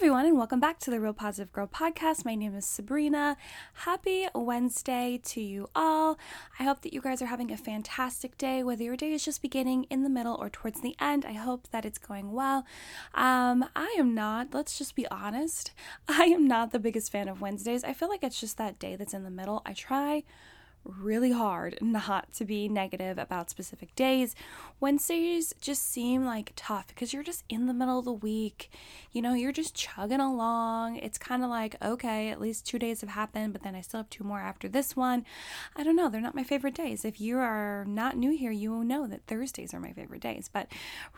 everyone, and welcome back to the Real Positive Girl podcast. My name is Sabrina. Happy Wednesday to you all. I hope that you guys are having a fantastic day, whether your day is just beginning, in the middle, or towards the end. I hope that it's going well. Um, I am not, let's just be honest, I am not the biggest fan of Wednesdays. I feel like it's just that day that's in the middle. I try really hard not to be negative about specific days. Wednesdays just seem like tough because you're just in the middle of the week. You know, you're just chugging along. It's kind of like, okay, at least two days have happened, but then I still have two more after this one. I don't know. They're not my favorite days. If you are not new here, you will know that Thursdays are my favorite days. But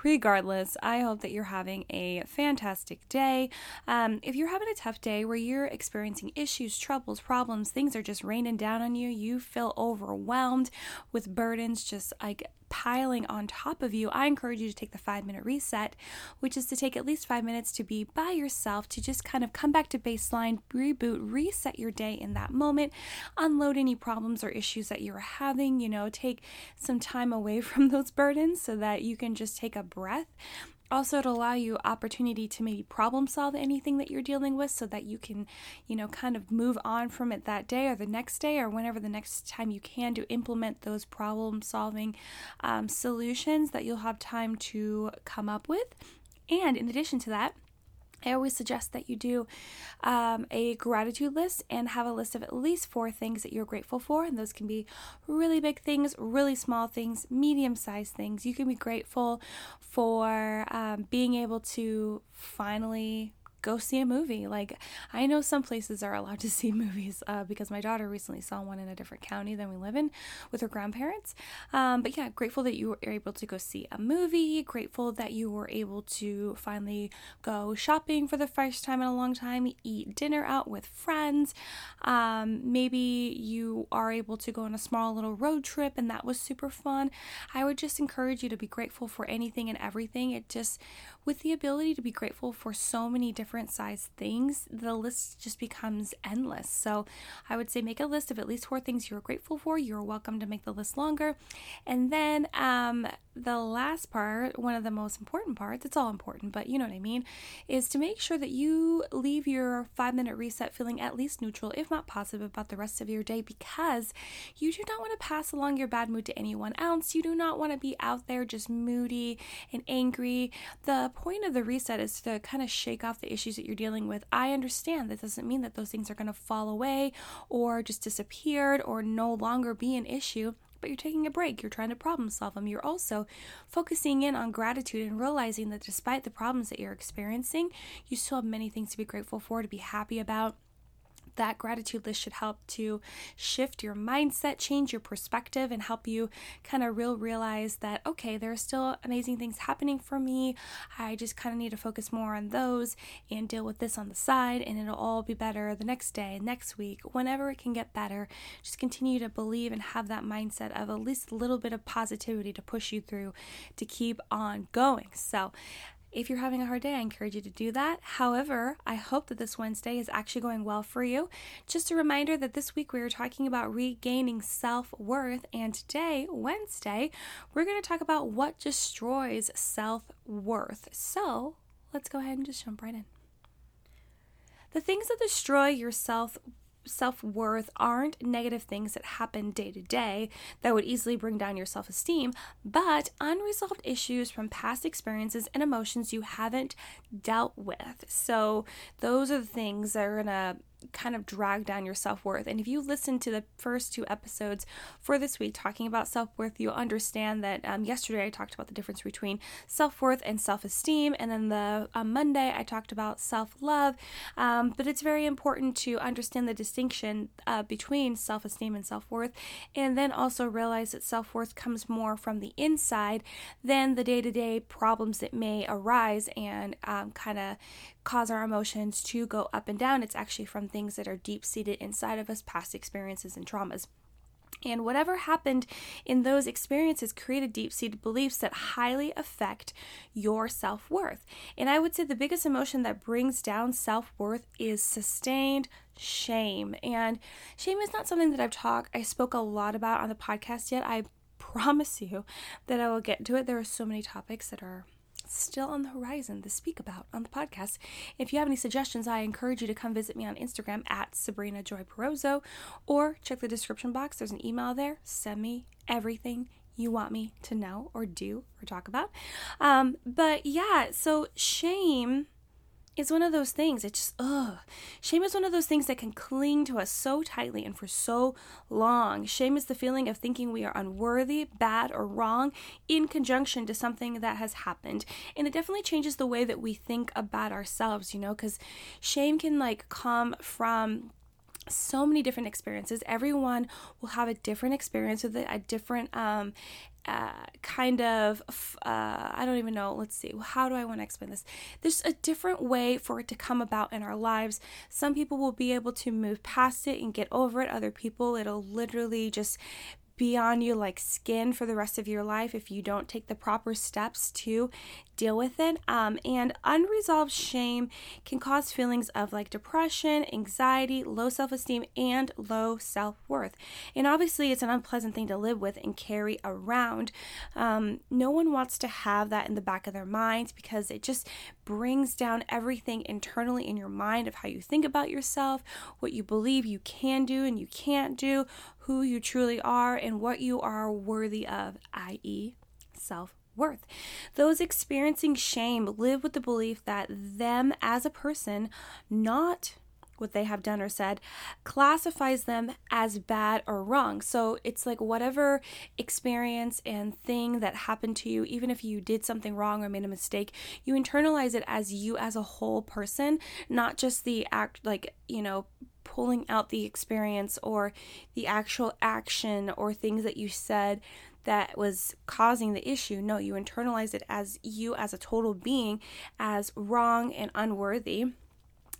regardless, I hope that you're having a fantastic day. Um, if you're having a tough day where you're experiencing issues, troubles, problems, things are just raining down on you, you feel overwhelmed with burdens just like piling on top of you, I encourage you to take the five minute reset, which is to take at least five minutes to be by yourself, to just kind of come back to baseline, reboot, reset your day in that moment, unload any problems or issues that you're having, you know, take some time away from those burdens so that you can just take a breath also to allow you opportunity to maybe problem solve anything that you're dealing with so that you can you know kind of move on from it that day or the next day or whenever the next time you can to implement those problem solving um, solutions that you'll have time to come up with. And in addition to that I always suggest that you do um, a gratitude list and have a list of at least four things that you're grateful for. And those can be really big things, really small things, medium sized things. You can be grateful for um, being able to finally go see a movie. Like, I know some places are allowed to see movies uh, because my daughter recently saw one in a different county than we live in with her grandparents. Um, but yeah, grateful that you were able to go see a movie, grateful that you were able to finally go shopping for the first time in a long time, eat dinner out with friends. Um, maybe you are able to go on a small little road trip and that was super fun. I would just encourage you to be grateful for anything and everything. It just, with the ability to be grateful for so many different different size things, the list just becomes endless. So I would say make a list of at least four things you're grateful for. You're welcome to make the list longer. And then um, the last part, one of the most important parts, it's all important, but you know what I mean, is to make sure that you leave your five minute reset feeling at least neutral, if not positive, about the rest of your day because you do not want to pass along your bad mood to anyone else. You do not want to be out there just moody and angry. The point of the reset is to kind of shake off the issues that you're dealing with, I understand that doesn't mean that those things are going to fall away or just disappeared or no longer be an issue but you're taking a break. You're trying to problem solve them. You're also focusing in on gratitude and realizing that despite the problems that you're experiencing, you still have many things to be grateful for, to be happy about that gratitude list should help to shift your mindset, change your perspective, and help you kind of real realize that okay, there are still amazing things happening for me. I just kind of need to focus more on those and deal with this on the side, and it'll all be better the next day, next week, whenever it can get better. Just continue to believe and have that mindset of at least a little bit of positivity to push you through to keep on going. So, if you're having a hard day, I encourage you to do that. However, I hope that this Wednesday is actually going well for you. Just a reminder that this week we are talking about regaining self worth, and today, Wednesday, we're going to talk about what destroys self worth. So let's go ahead and just jump right in. The things that destroy your self self worth aren't negative things that happen day to day that would easily bring down your self esteem, but unresolved issues from past experiences and emotions you haven't dealt with. So, those are the things that are gonna kind of drag down your self worth. And if you listen to the first two episodes for this week talking about self worth, you'll understand that um, yesterday I talked about the difference between self worth and self esteem. And then the um, Monday I talked about self love. Um, but it's very important to understand the distinction uh, between self esteem and self worth. And then also realize that self worth comes more from the inside than the day to day problems that may arise and um, kind of cause our emotions to go up and down. It's actually from things that are deep seated inside of us, past experiences and traumas. And whatever happened in those experiences created deep seated beliefs that highly affect your self worth. And I would say the biggest emotion that brings down self worth is sustained shame. And shame is not something that I've talked, I spoke a lot about on the podcast yet. I promise you that I will get to it. There are so many topics that are still on the horizon to speak about on the podcast. If you have any suggestions, I encourage you to come visit me on Instagram at Sabrina Joy Perozzo or check the description box. There's an email there. Send me everything you want me to know or do or talk about. Um, but yeah, so shame is one of those things. It's just, ugh. Shame is one of those things that can cling to us so tightly and for so long. Shame is the feeling of thinking we are unworthy, bad, or wrong in conjunction to something that has happened. And it definitely changes the way that we think about ourselves, you know, because shame can like come from so many different experiences. Everyone will have a different experience with it, a different um, uh, kind of, uh, I don't even know, let's see, how do I want to explain this? There's a different way for it to come about in our lives. Some people will be able to move past it and get over it, other people, it'll literally just be on you like skin for the rest of your life if you don't take the proper steps to deal with it. Um, and unresolved shame can cause feelings of like depression, anxiety, low self esteem, and low self worth. And obviously, it's an unpleasant thing to live with and carry around. Um, no one wants to have that in the back of their minds because it just brings down everything internally in your mind of how you think about yourself, what you believe you can do and you can't do, who you truly are, and what you are worthy of, i.e., self worth. Those experiencing shame live with the belief that them as a person, not what they have done or said, classifies them as bad or wrong. So it's like whatever experience and thing that happened to you, even if you did something wrong or made a mistake, you internalize it as you as a whole person, not just the act, like, you know, pulling out the experience or the actual action or things that you said that was causing the issue. No, you internalize it as you, as a total being, as wrong and unworthy.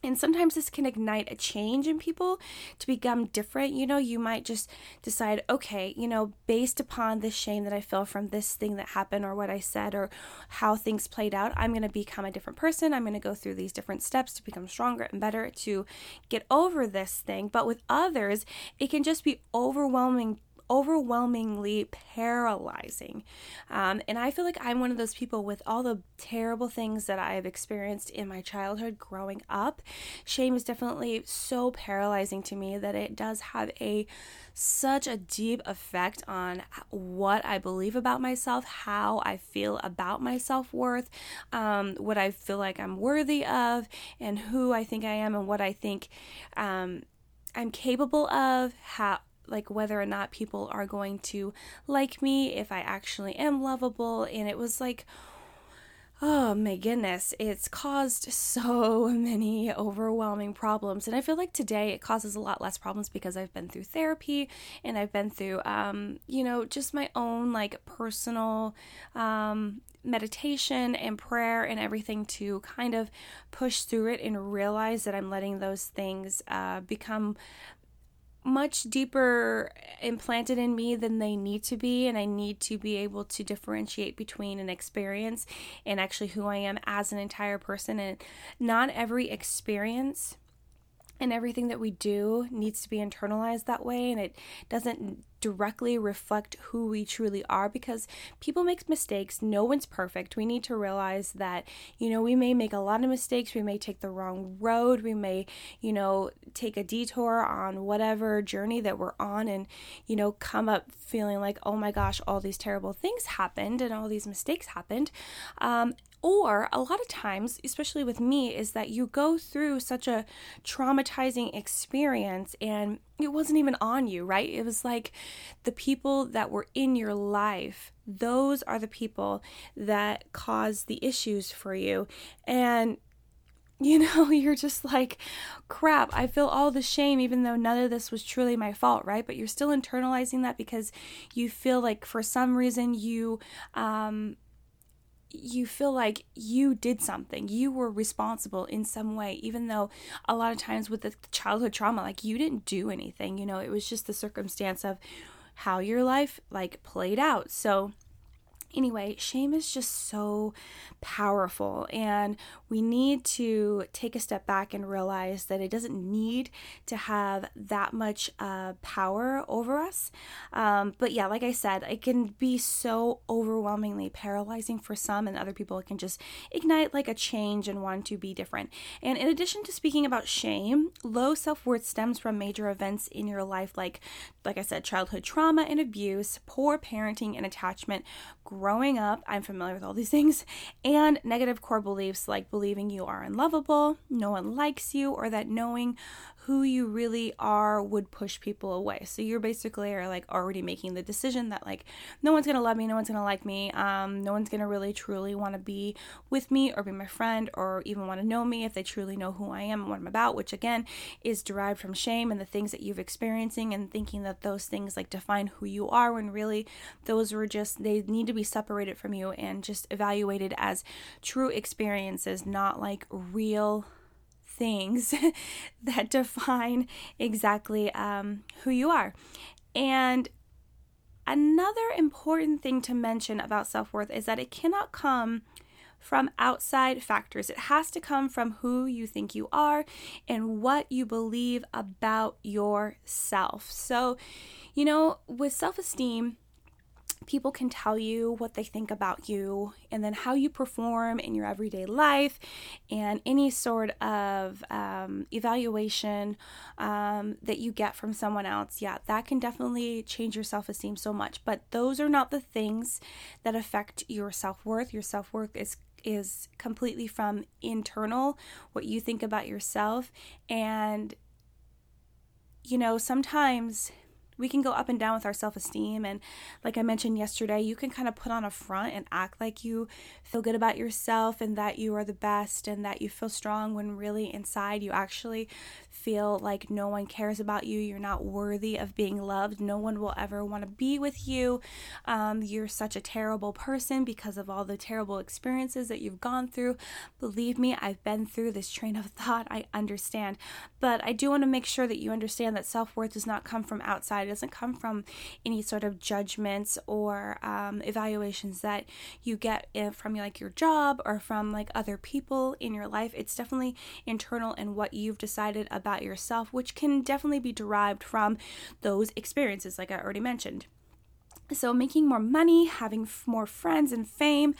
And sometimes this can ignite a change in people to become different. You know, you might just decide, okay, you know, based upon this shame that I feel from this thing that happened or what I said or how things played out, I'm going to become a different person. I'm going to go through these different steps to become stronger and better to get over this thing. But with others, it can just be overwhelming overwhelmingly paralyzing. Um, and I feel like I'm one of those people with all the terrible things that I have experienced in my childhood growing up. Shame is definitely so paralyzing to me that it does have a such a deep effect on what I believe about myself, how I feel about my self worth, um, what I feel like I'm worthy of, and who I think I am, and what I think um, I'm capable of, how like whether or not people are going to like me, if I actually am lovable. And it was like, oh my goodness, it's caused so many overwhelming problems. And I feel like today it causes a lot less problems because I've been through therapy and I've been through, um, you know, just my own like personal um, meditation and prayer and everything to kind of push through it and realize that I'm letting those things uh, become much deeper implanted in me than they need to be and I need to be able to differentiate between an experience and actually who I am as an entire person. And not every experience and everything that we do needs to be internalized that way and it doesn't directly reflect who we truly are because people make mistakes. No one's perfect. We need to realize that you know we may make a lot of mistakes. We may take the wrong road. We may you know take a detour on whatever journey that we're on and you know come up feeling like oh my gosh all these terrible things happened and all these mistakes happened. Um, or a lot of times, especially with me, is that you go through such a traumatizing experience and it wasn't even on you, right? It was like the people that were in your life, those are the people that cause the issues for you. And you know, you're just like, crap, I feel all the shame, even though none of this was truly my fault, right? But you're still internalizing that because you feel like for some reason you um, you feel like you did something, you were responsible in some way, even though a lot of times with the childhood trauma, like you didn't do anything, you know, it was just the circumstance of how your life like played out. So Anyway, shame is just so powerful, and we need to take a step back and realize that it doesn't need to have that much uh, power over us. Um, but yeah, like I said, it can be so overwhelmingly paralyzing for some, and other people it can just ignite like a change and want to be different. And in addition to speaking about shame, low self worth stems from major events in your life, like like I said, childhood trauma and abuse, poor parenting and attachment growing up, I'm familiar with all these things, and negative core beliefs like believing you are unlovable, no one likes you, or that knowing who you really are would push people away. So you're basically are like already making the decision that like no one's gonna love me, no one's gonna like me, um, no one's gonna really truly want to be with me or be my friend or even want to know me if they truly know who I am and what I'm about, which again is derived from shame and the things that you've experiencing and thinking that those things like define who you are when really those were just they need to be separated from you and just evaluated as true experiences, not like real things that define exactly um, who you are. And another important thing to mention about self worth is that it cannot come from outside factors. It has to come from who you think you are and what you believe about yourself. So, you know, with self esteem, people can tell you what they think about you and then how you perform in your everyday life and any sort of um, evaluation um, that you get from someone else. Yeah that can definitely change your self-esteem so much but those are not the things that affect your self-worth. Your self-worth is is completely from internal what you think about yourself. And you know sometimes we can go up and down with our self esteem. And like I mentioned yesterday, you can kind of put on a front and act like you feel good about yourself and that you are the best and that you feel strong when really inside you actually feel like no one cares about you. You're not worthy of being loved. No one will ever want to be with you. Um, you're such a terrible person because of all the terrible experiences that you've gone through. Believe me, I've been through this train of thought. I understand. But I do want to make sure that you understand that self worth does not come from outside doesn't come from any sort of judgments or um, evaluations that you get from like your job or from like other people in your life. It's definitely internal and what you've decided about yourself, which can definitely be derived from those experiences, like I already mentioned. So, making more money, having more friends and fame,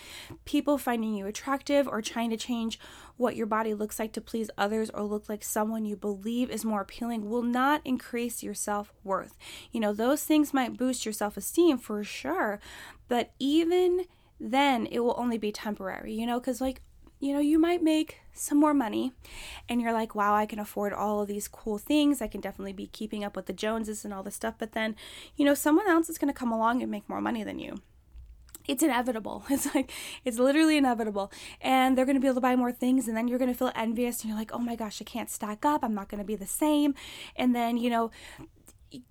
people finding you attractive, or trying to change what your body looks like to please others or look like someone you believe is more appealing will not increase your self worth. You know, those things might boost your self esteem for sure, but even then, it will only be temporary, you know, because like you know, you might make some more money and you're like, wow, I can afford all of these cool things. I can definitely be keeping up with the Joneses and all this stuff. But then, you know, someone else is going to come along and make more money than you. It's inevitable. It's like, it's literally inevitable. And they're going to be able to buy more things. And then you're going to feel envious and you're like, oh my gosh, I can't stack up. I'm not going to be the same. And then, you know,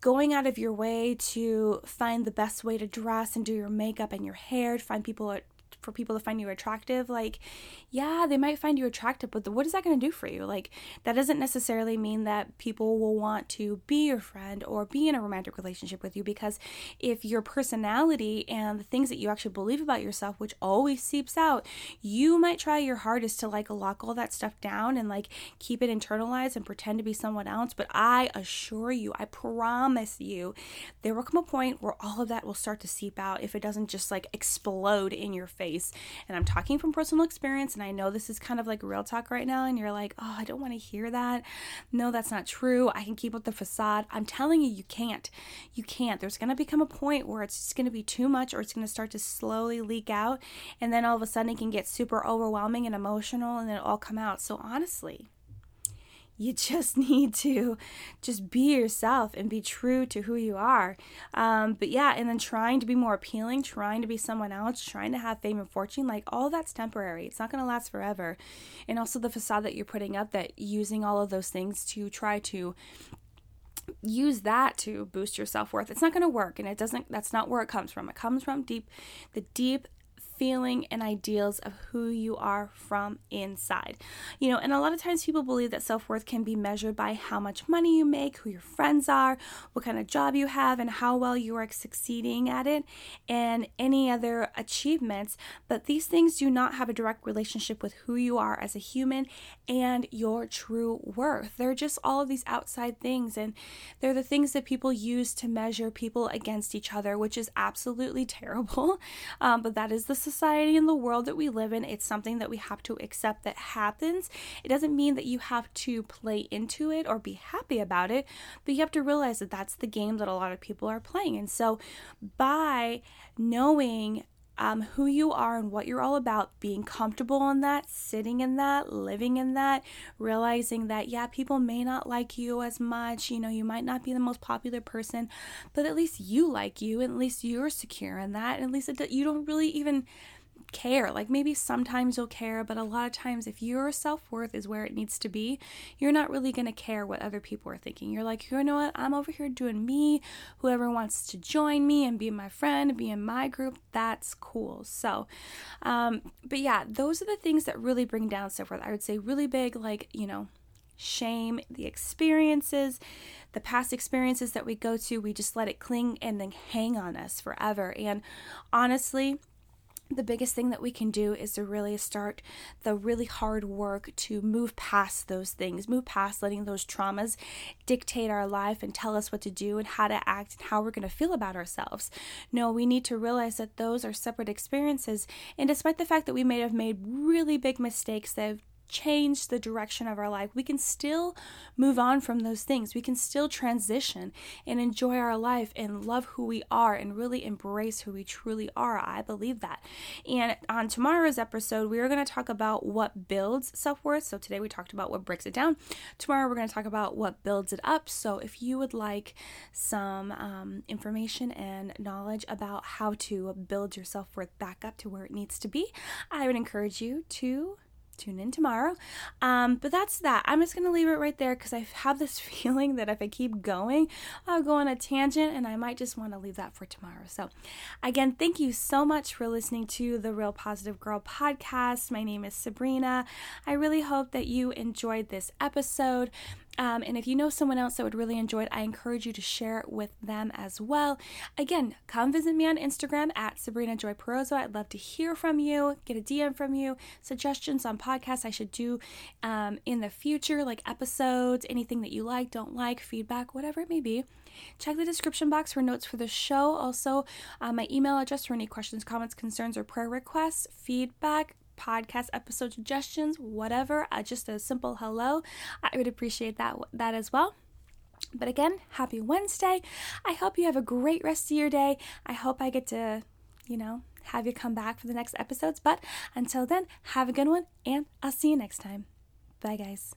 going out of your way to find the best way to dress and do your makeup and your hair, to find people for people to find you attractive, like, yeah, they might find you attractive, but what is that going to do for you? Like, that doesn't necessarily mean that people will want to be your friend or be in a romantic relationship with you because if your personality and the things that you actually believe about yourself, which always seeps out, you might try your hardest to like lock all that stuff down and like keep it internalized and pretend to be someone else. But I assure you, I promise you, there will come a point where all of that will start to seep out if it doesn't just like explode in your face face. And I'm talking from personal experience, and I know this is kind of like real talk right now, and you're like, oh, I don't want to hear that. No, that's not true. I can keep up the facade. I'm telling you, you can't. You can't. There's going to become a point where it's just going to be too much, or it's going to start to slowly leak out, and then all of a sudden it can get super overwhelming and emotional, and then it all come out. So honestly, you just need to just be yourself and be true to who you are. Um, but yeah, and then trying to be more appealing, trying to be someone else, trying to have fame and fortune, like all that's temporary. It's not going to last forever. And also the facade that you're putting up, that using all of those things to try to use that to boost your self-worth it's not going to work and it doesn't that's not where it comes from it comes from deep the deep feeling and ideals of who you are from inside. You know, and a lot of times people believe that self worth can be measured by how much money you make, who your friends are, what kind of job you have, and how well you are succeeding at it, and any other achievements. But these things do not have a direct relationship with who you are as a human and your true worth. They're just all of these outside things, and they're the things that people use to measure people against each other, which is absolutely terrible. Um, but that is the society and the world that we live in. It's something that we have to accept that happens. It doesn't mean that you have to play into it or be happy about it, but you have to realize that that's the game that a lot of people are playing. And so by knowing um, who you are and what you're all about, being comfortable in that, sitting in that, living in that, realizing that, yeah, people may not like you as much. You know, you might not be the most popular person, but at least you like you, and at least you're secure in that, and at least it, you don't really even care. Like maybe sometimes you'll care, but a lot of times, if your self worth is where it needs to be, you're not really going to care what other people are thinking. You're like, you know what? I'm over here doing me. Whoever wants to join me and be my friend, be in my group, that's cool. So, um, but yeah, those are the things that really bring down self worth. I would say really big, like, you know, shame, the experiences, the past experiences that we go to, we just let it cling and then hang on us forever. And honestly, the biggest thing that we can do is to really start the really hard work to move past those things, move past letting those traumas dictate our life and tell us what to do and how to act and how we're going to feel about ourselves. No, we need to realize that those are separate experiences. And despite the fact that we may have made really big mistakes that have change the direction of our life, we can still move on from those things. We can still transition and enjoy our life and love who we are and really embrace who we truly are. I believe that. And on tomorrow's episode, we are going to talk about what builds self worth. So today we talked about what breaks it down. Tomorrow we're going to talk about what builds it up. So if you would like some um, information and knowledge about how to build your self worth back up to where it needs to be, I would encourage you to tune in tomorrow. Um, but that's that. I'm just going to leave it right there because I have this feeling that if I keep going, I'll go on a tangent and I might just want to leave that for tomorrow. So, again, thank you so much for listening to the Real Positive Girl podcast. My name is Sabrina. I really hope that you enjoyed this episode. Um, and if you know someone else that would really enjoy it, I encourage you to share it with them as well. Again, come visit me on Instagram at Sabrina Joy Perozo. I'd love to hear from you, get a DM from you, suggestions on podcasts I should do um, in the future, like episodes, anything that you like, don't like, feedback, whatever it may be. Check the description box for notes for the show. Also, uh, my email address for any questions, comments, concerns, or prayer requests, feedback, podcast episode suggestions, whatever, uh, just a simple hello. I would appreciate that that as well. But again, happy Wednesday. I hope you have a great rest of your day. I hope I get to, you know, have you come back for the next episodes. But until then, have a good one, and I'll see you next time. Bye, guys.